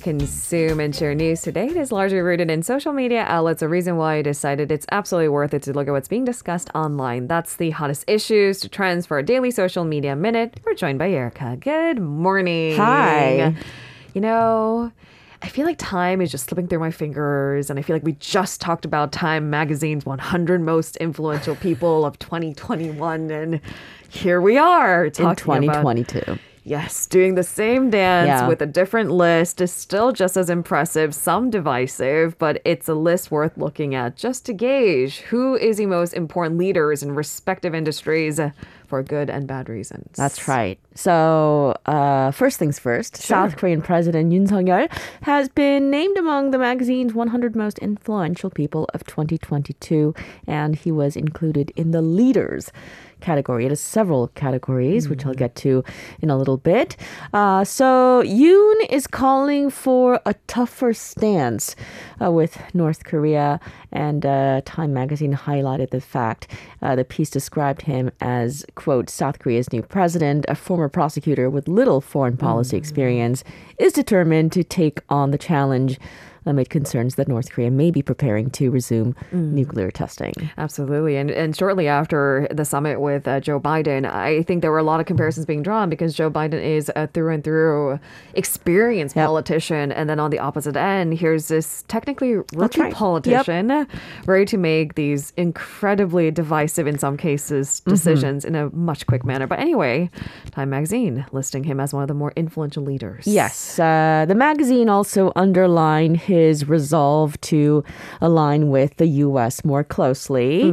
The way we consume and share news today is largely rooted in social media outlets, a reason why I decided it's absolutely worth it to look at what's being discussed online. That's the hottest issues to trends for a daily social media minute. We're joined by Erica. Good morning. Hi. You know, I feel like time is just slipping through my fingers, and I feel like we just talked about Time Magazine's 100 most influential people of 2021, and here we are in talking about 2022. Yes, doing the same dance Yeah. with a different list is still just as impressive, some divisive, but it's a list worth looking at just to gauge who is the most important leaders in respective industries for good and bad reasons. That's right. So, uh, first things first, South Korean President Yoon Suk-yeol has been named among the magazine's 100 most influential people of 2022, and he was included in the leaders category. It has several categories, which I'll get to in a little bit. Uh, so, Yoon is calling for a tougher stance uh, with North Korea, and uh, Time magazine highlighted the fact uh, the piece described him as, quote, South Korea's new president, a former prosecutor with little foreign policy mm. experience, is determined to take on the challenge amid concerns that North Korea may be preparing to resume nuclear testing. Absolutely. And, and shortly after the summit with uh, Joe Biden, I think there were a lot of comparisons being drawn because Joe Biden is a through and through experienced Yep. politician. And then on the opposite end, here's this technically rookie right. Yep. politician ready to make these incredibly divisive, in some cases, decisions in a much quick manner. But anyway, Time Magazine listing him as one of the more influential leaders. Yes, uh, the magazine also underlined his resolve to align with the U.S. more closely,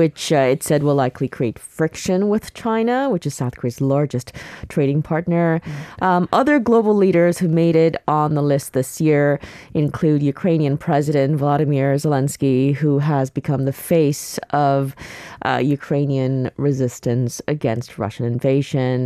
which uh, it said will likely create friction with China, which is South Korea's largest trading partner. Um, other global leaders who made it on the list this year include Ukrainian President Vladimir Zelensky, who has become the face of uh, Ukrainian resistance against Russian invasion.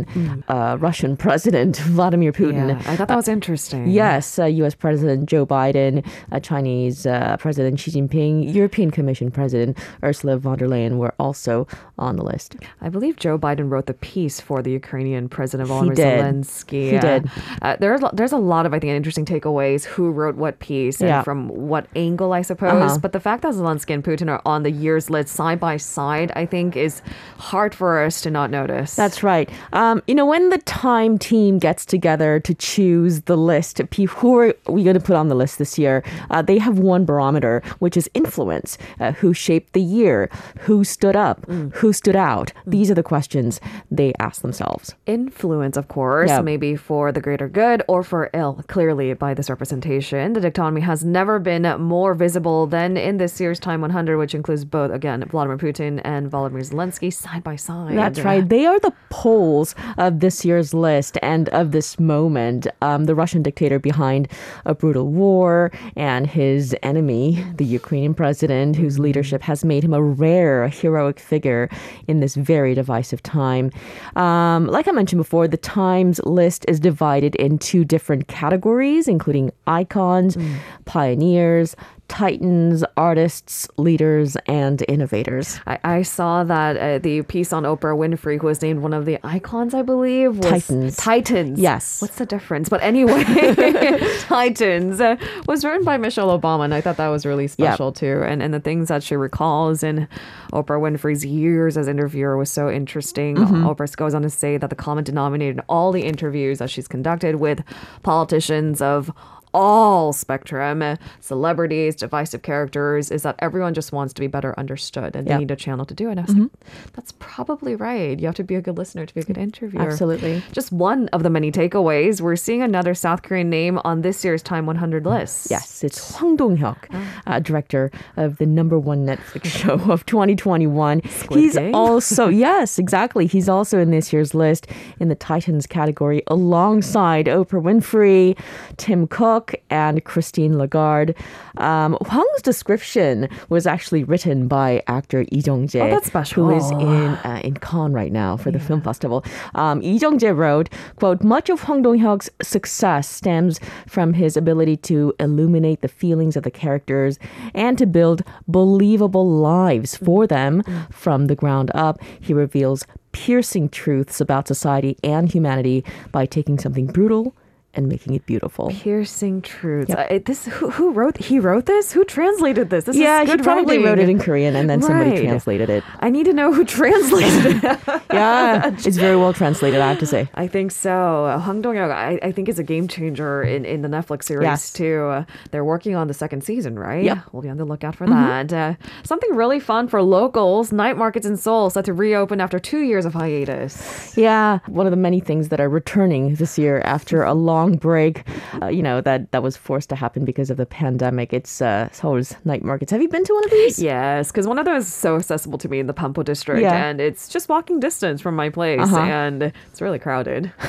Uh, Russian President Vladimir Putin. Yeah, I thought that was interesting. Yes, uh, U.S. President Joe Biden, uh, Chinese uh, President Xi Jinping, European Commission President Ursula von der Leyen were also on the list. I believe Joe Biden wrote the piece for the Ukrainian President Volodymyr. Zelensky. He did. Uh, there's there's a lot of I think interesting takeaways. Who wrote what piece and Yeah. from what angle, I suppose. Uh-huh. But the fact that Zelensky and Putin are on the years list side by side, I think, is hard for us to not notice. That's right. Um, you know, when the Time team gets together to choose the list, who are we going to put on the list this year? Uh, they have one barometer, which is influence. Uh, who shaped the year? Who stood up? Who stood out? These are the questions they ask themselves. influence, of course, Yeah. maybe for the greater good or for ill. Clearly, by this representation, the dichotomy has never been more visible than in this year's Time 100, which includes both, again, Vladimir Putin and Volodymyr Zelensky side by side. That's right. They are the poles of this year's list and of this moment. Um, the Russian dictator behind a brutal war and his enemy, the Ukrainian president, whose leadership has made him a rare, heroic figure in this very divisive time. Um, like I mentioned before, the Times list is divided into different categories, including icons, pioneers, titans, artists, leaders, and innovators. I, I saw that uh, the piece on Oprah Winfrey, who was named one of the icons, I believe, was Titans. Titans. Yes. What's the difference? But anyway, Titans uh, was written by Michelle Obama, and I thought that was really special too. And and the things that she recalls in Oprah Winfrey's years as interviewer was so interesting. Mm-hmm. Oprah goes on to say that the common denominator in all the interviews that she's conducted with politicians of all spectrum, uh, celebrities, divisive characters, is that everyone just wants to be better understood and they need a channel to do it. And I was like, that's probably right. You have to be a good listener to be a good interviewer. Absolutely. Just one of the many takeaways. We're seeing another South Korean name on this year's Time 100 list. Yes, it's Hwang Dong-hyuk, uh, director of the number one Netflix show of 2021. He's Game? also yes, exactly. He's also in this year's list in the Titans category, alongside Oprah Winfrey, Tim Cook, and Christine Lagarde. Um, Hwang's description was actually written by actor Lee Jung-jae, Oh, that's special. who is in uh, in Cannes right now for the film festival. Um, Lee Jung-jae wrote, "quote Much of Hwang Dong-hyuk's success stems from his ability to illuminate the feelings of the characters and to build believable lives for them from the ground up. He reveals." Piercing truths about society and humanity by taking something brutal and making it beautiful. Piercing truths. Yep. It- this who, who wrote he wrote this? Who translated this? This yeah, is he probably writing. wrote it in Korean and then somebody translated it. I need to know who translated it. Yeah, it's very well translated, I have to say. I think so. Uh, Hwang Dong-hyuk, I, I think is a game changer in, in the Netflix series Yes. too. Uh, they're working on the second season, right? Mm-hmm. We'll be on the lookout for that. Uh, something really fun for locals. Night markets in Seoul set to reopen after two years of hiatus. Yeah, one of the many things that are returning this year after a long break, uh, you know, that, that was forced to happen because of the pandemic. It's uh, Seoul's night markets. Have you been to one of these? Yes, because one of those is so accessible to me in the Banpo district, Yeah. and it's just walking distance from my place, Uh-huh. and it's really crowded.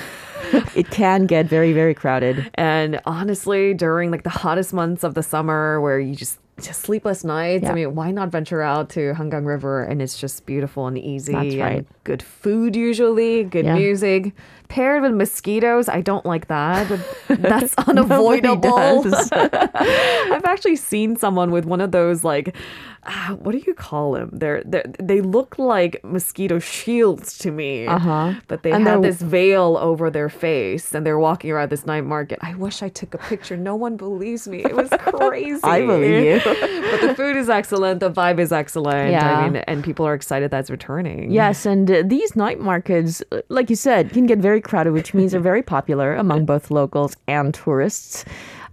It can get very, very crowded. And honestly, during like the hottest months of the summer where you just just sleepless nights, Yeah. I mean, why not venture out to Hangang River and it's just beautiful and easy That's right. and good food usually, good Yeah. music. Paired with mosquitoes, I don't like that. That's unavoidable. I've actually seen someone with one of those like ah, what do you call them? They're, they're they look like mosquito shields to me. Uh-huh. But they And have this veil over their face and they're walking around this night market. I wish I took a picture. No one believes me. It was crazy. I believe you. but the food is excellent. The vibe is excellent. Yeah. I mean, and people are excited that's returning. Yes, and uh, these night markets, uh, like you said, can get very crowded, which means they're very popular among both locals and tourists.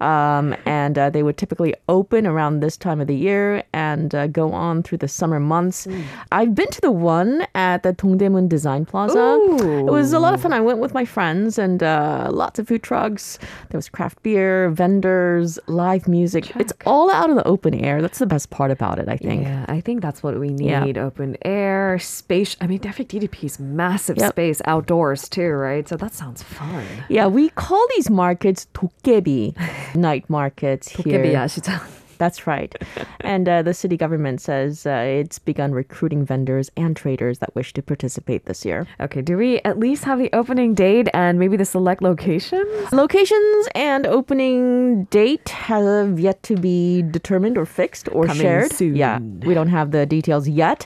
Um, and uh, they would typically open around this time of the year and uh, go on through the summer months. Mm. I've been to the one at the Dongdaemun Design Plaza. Ooh. It was a lot of fun. I went with my friends and uh, lots of food trucks. There was craft beer, vendors, live music. Check. It's all out in the open air. That's the best part about it, I think. Yeah, I think that's what we need yeah. open air, space. I mean, Defic DDP is massive yep. space outdoors too, right? So that sounds fun. Yeah, we call these markets dokkaebi. night markets here. 도깨비 야시장. That's right. and uh, the city government says uh, it's begun recruiting vendors and traders that wish to participate this year. Okay, do we at least have the opening date and maybe the select locations? Locations and opening date have yet to be determined or fixed or Coming shared. soon. Yeah, we don't have the details yet.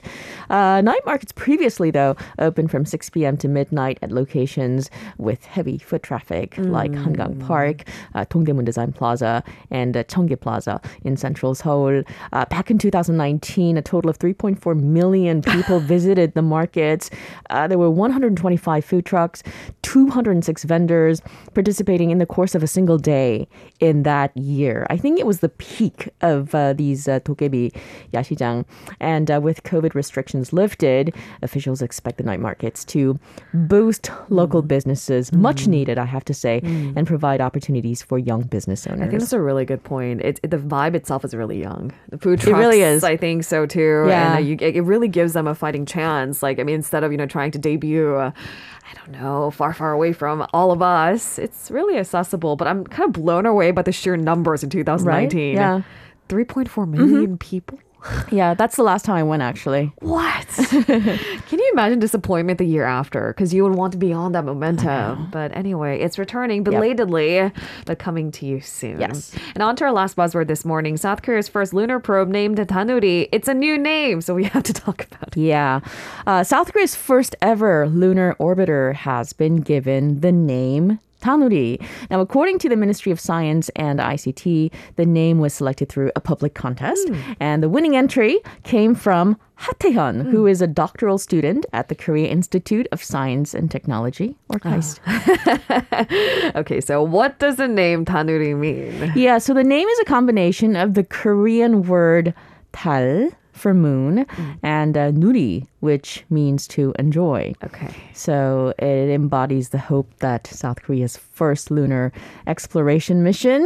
Uh, night markets previously, though, opened from 6 p.m. to midnight at locations with heavy foot traffic like Hangang Park, uh, Dongdaemun Design Plaza, and uh, Cheonggye Plaza in Central's Seoul. Uh, back in 2019, a total of 3.4 million people visited the markets. Uh, there were 125 food trucks, 206 vendors participating in the course of a single day in that year. I think it was the peak of uh, these uh, Dokkaebi Yashijang. And uh, with COVID restrictions lifted, officials expect the night markets to boost local mm. businesses, mm. much needed, I have to say, mm. and provide opportunities for young business owners. I think that's a really good point. It's, it, the vibe itself is really young. The food trucks, It really is. I think so too. Yeah. and uh, you, it really gives them a fighting chance. Like I mean, instead of you know trying to debut, uh, I don't know, far far away from all of us, it's really accessible. But I'm kind of blown away by the sheer numbers in 2019. Yeah. 3.4 million people. Yeah, that's the last time I went, actually. What? Can you imagine disappointment the year after? Because you would want to be on that momentum. But anyway, it's returning belatedly, but coming to you soon. Yes. And on to our last buzzword this morning South Korea's first lunar probe named Danuri. It's a new name, so we have to talk about it. Yeah. Uh, South Korea's first ever lunar orbiter has been given the name Danuri. Now, according to the Ministry of Science and ICT, the name was selected through a public contest, hmm. and the winning entry came from Ha Tae-hyun, who hmm. is a doctoral student at the Korea Institute of Science and Technology, or ah. KAIST. Okay, so what does the name Danuri mean? Yeah, so the name is a combination of the Korean word tal for moon and uh, nuri, which means to enjoy. Okay. So it embodies the hope that South Korea's first lunar exploration mission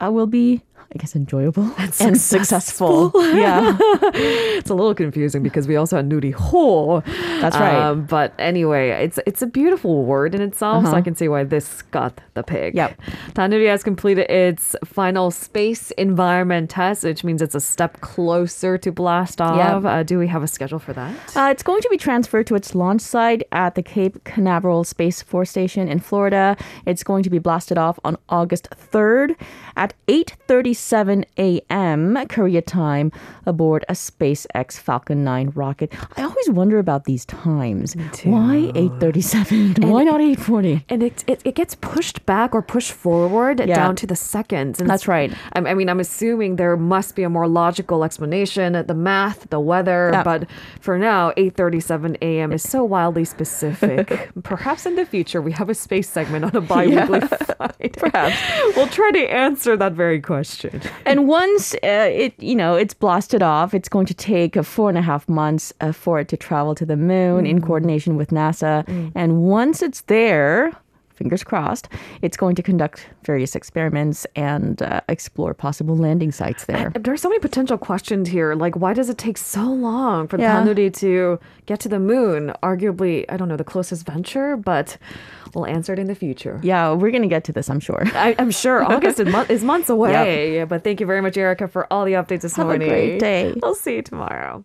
uh, will be, I guess, enjoyable and, successful. yeah, It's a little confusing because we also had Nuri Ho. That's right. Um, but anyway, it's it's a beautiful word in itself, so I can see why this got the pig. Yep. Danuri has completed its final space environment test, which means it's a step closer to blast off. Yep. Uh, do we have a schedule for that? Uh, it's going to be transferred to its launch site at the Cape Canaveral Space Force Station in Florida. It's going to be blasted off on August 3rd at 8:36 8:37 a.m. Korea time aboard a SpaceX Falcon 9 rocket. I always wonder about these times. Why 8:37? Why not 8:40? And it, it it gets pushed back or pushed forward Yeah. down to the seconds. And That's right. I, I mean, I'm assuming there must be a more logical explanation, the math, the weather. Yeah. But for now, 8:37 a.m. is so wildly specific. Perhaps in the future we have a space segment on a bi-weekly flight. Perhaps. we'll try to answer that very question. And once uh, it, you know, it's blasted off, it's going to take uh, four and a half months uh, for it to travel to the moon in coordination with NASA. And once it's there, fingers crossed, it's going to conduct various experiments and uh, explore possible landing sites there. There are so many potential questions here. Like, why does it take so long for the Yeah. To get to the moon? Arguably, I don't know, the closest venture, but we'll answer it in the future. Yeah, we're going to get to this, I'm sure. I, I'm sure August is, is months away. Yeah, But thank you very much, Erica, for all the updates this morning. Have a great day. We'll see you tomorrow.